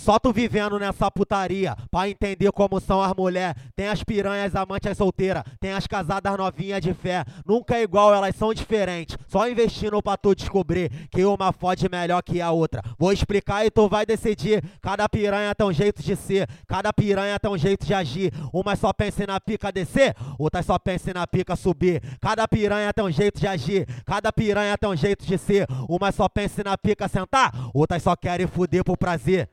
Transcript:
Só tu vivendo nessa putaria, pra entender como são as mulheres. Tem as piranhas amantes solteiras, tem as casadas novinhas de fé. Nunca é igual, elas são diferentes. Só investindo pra tu descobrir que uma fode melhor que a outra. Vou explicar e tu vai decidir. Cada piranha tem um jeito de ser, cada piranha tem um jeito de agir. Uma só pensa na pica descer, outra só pensa na pica subir. Cada piranha tem um jeito de agir, cada piranha tem um jeito de ser. Uma só pensa na pica sentar, outra só querem fuder por prazer.